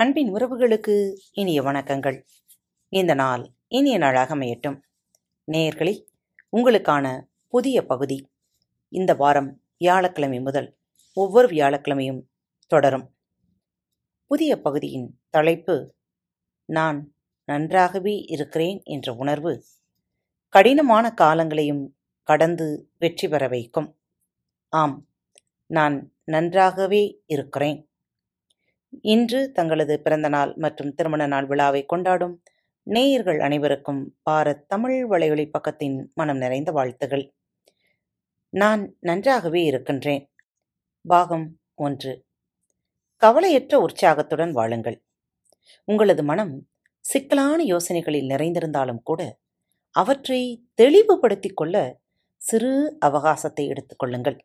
அன்பின் உறவுகளுக்கு இனிய வணக்கங்கள். இந்த நாள் இனிய நாளாக அமையட்டும். நேயர்களே உங்களுக்கான புதிய பகுதி. இந்த வாரம் வியாழக்கிழமை முதல் ஒவ்வொரு வியாழக்கிழமையும் தொடரும். புதிய பகுதியின் தலைப்பு நான் நன்றாகவே இருக்கிறேன் என்ற உணர்வு கடினமான காலங்களையும் கடந்து வெற்றி பெற வைக்கும். ஆம் நான் நன்றாகவே இருக்கிறேன். இன்று தங்களது பிறந்தநாள் மற்றும் திருமண நாள் விழாவை கொண்டாடும் நேயர்கள் அனைவருக்கும் பாரத் தமிழ் வலையொலி பக்கத்தின் மனம் நிறைந்த வாழ்த்துகள். நான் நன்றாகவே இருக்கின்றேன். பாகம் ஒன்று. கவலையற்ற உற்சாகத்துடன் வாழுங்கள். உங்களது மனம் சிக்கலான யோசனைகளில் நிறைந்திருந்தாலும் கூட அவற்றை தெளிவுபடுத்திக் கொள்ள சிறு அவகாசத்தை எடுத்துக்கொள்ளுங்கள்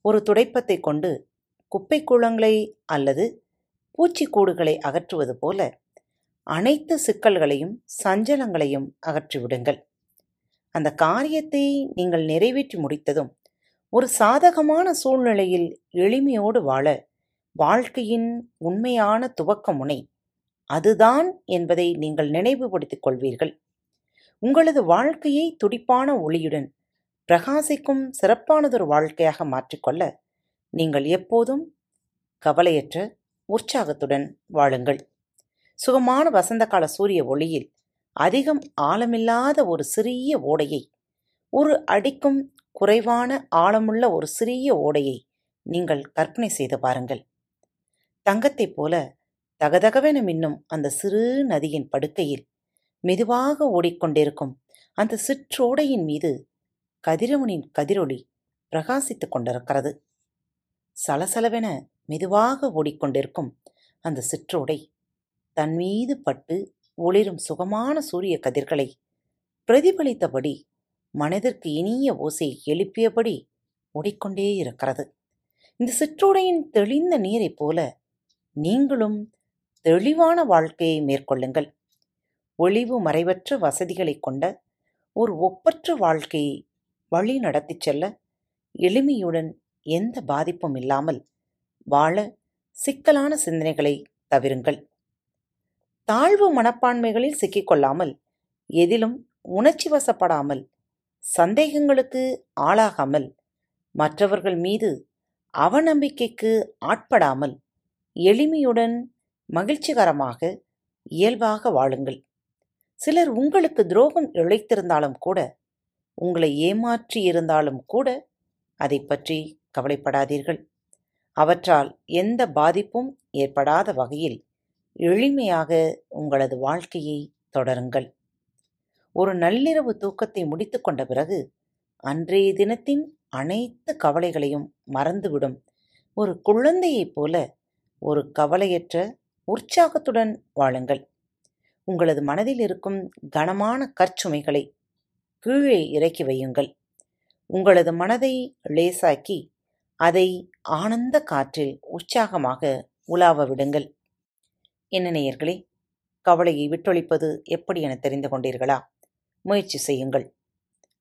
ஒரு துடைப்பத்தை கொண்டு குப்பை கூளங்களை அல்லது பூச்சிக்கூடுகளை அகற்றுவது போல அனைத்து சிக்கல்களையும் சஞ்சலங்களையும் அகற்றிவிடுங்கள் அந்த காரியத்தை நீங்கள் நிறைவேற்றி முடித்ததும் ஒரு சாதகமான சூழ்நிலையில் எளிமையோடு வாழ வாழ்க்கையின் உண்மையான துவக்க முனை அதுதான் என்பதை நீங்கள் நினைவுபடுத்திக் கொள்வீர்கள். உங்களது வாழ்க்கையை துடிப்பான ஒளியுடன் பிரகாசிக்கும் சிறப்பானதொரு வாழ்க்கையாக மாற்றிக்கொள்ள நீங்கள் எப்போதும் கவலையற்ற உற்சாகத்துடன் வாழுங்கள். சுகமான வசந்தகால சூரிய ஒளியில் அதிகம் ஆழமில்லாத ஒரு சிறிய ஓடையை ஒரு அடிக்கும் குறைவான ஆழமுள்ள ஒரு சிறிய ஓடையை நீங்கள் கற்பனை செய்து பாருங்கள். தங்கத்தைப் போல தகதகவென மின்னும் அந்த சிறு நதியின் படுக்கையில் மெதுவாக ஓடிக்கொண்டிருக்கும் அந்த சிற்றோடையின் மீது கதிரவனின் கதிரொளி பிரகாசித்துக் கொண்டிருக்கிறது. சலசலவென மெதுவாக ஓடிக்கொண்டிருக்கும் அந்த சிற்றோடை தன்மீது பட்டு ஒளிரும் சுகமான சூரிய கதிர்களை பிரதிபலித்தபடி மனதிற்கு இனிய ஓசை எழுப்பியபடி ஓடிக்கொண்டே இருக்கிறது. இந்த சிற்றோடையின் தெளிந்த நீரைப் போல நீங்களும் தெளிவான வாழ்க்கையை மேற்கொள்ளுங்கள். ஒளிவு மறைவற்ற வசதிகளைக் கொண்ட ஒரு ஒப்பற்ற வாழ்க்கையை வழி நடத்திச் செல்ல எளிமையுடன் எந்த பாதிப்பும் இல்லாமல் வாழ சிக்கலான சிந்தனைகளை தவிருங்கள். தாழ்வு மனப்பான்மைகளில் சிக்கிக்கொள்ளாமல் எதிலும் உணர்ச்சி வசப்படாமல் சந்தேகங்களுக்கு ஆளாகாமல் மற்றவர்கள் மீது அவநம்பிக்கைக்கு ஆட்படாமல் எளிமையுடன் மகிழ்ச்சிகரமாக இயல்பாக வாழுங்கள். சிலர் உங்களுக்கு துரோகம் இழைத்திருந்தாலும் கூட உங்களை ஏமாற்றி இருந்தாலும் கூட அதை பற்றி கவலைப்படாதீர்கள். அவற்றால் எந்த பாதிப்பும் ஏற்படாத வகையில் எளிமையாக உங்களது வாழ்க்கையை தொடருங்கள். ஒரு நள்ளிரவு தூக்கத்தை முடித்து கொண்ட பிறகு அன்றைய தினத்தின் அனைத்து கவலைகளையும் மறந்துவிடும். ஒரு குழந்தையைப் போல ஒரு கவலையற்ற உற்சாகத்துடன் வாழுங்கள். உங்களது மனதில் இருக்கும் கனமான கற்சுமைகளை கீழே இறக்கி வையுங்கள். உங்களது மனதை லேசாக்கி அதை ஆனந்த காற்றில் உற்சாகமாக உலாவ விடுங்கள். என்ன நேயர்களே கவலையை விட்டொழிப்பது எப்படி என தெரிந்து கொண்டீர்களா? முயற்சி செய்யுங்கள்.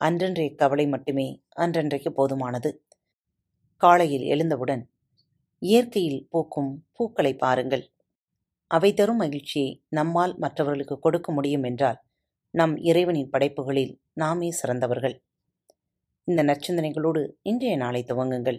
அன்றன்றைய கவலை மட்டுமே அன்றன்றைக்கு போதுமானது. காலையில் எழுந்தவுடன் இயற்கையில் பூக்கும் பூக்களை பாருங்கள். அவை தரும் மகிழ்ச்சியை நம்மால் மற்றவர்களுக்கு கொடுக்க முடியும் என்றால் நம் இறைவனின் படைப்புகளில் நாமே சிறந்தவர்கள். இந்த நற்சிந்தனைகளோடு இன்றைய நாளை துவங்குங்கள்.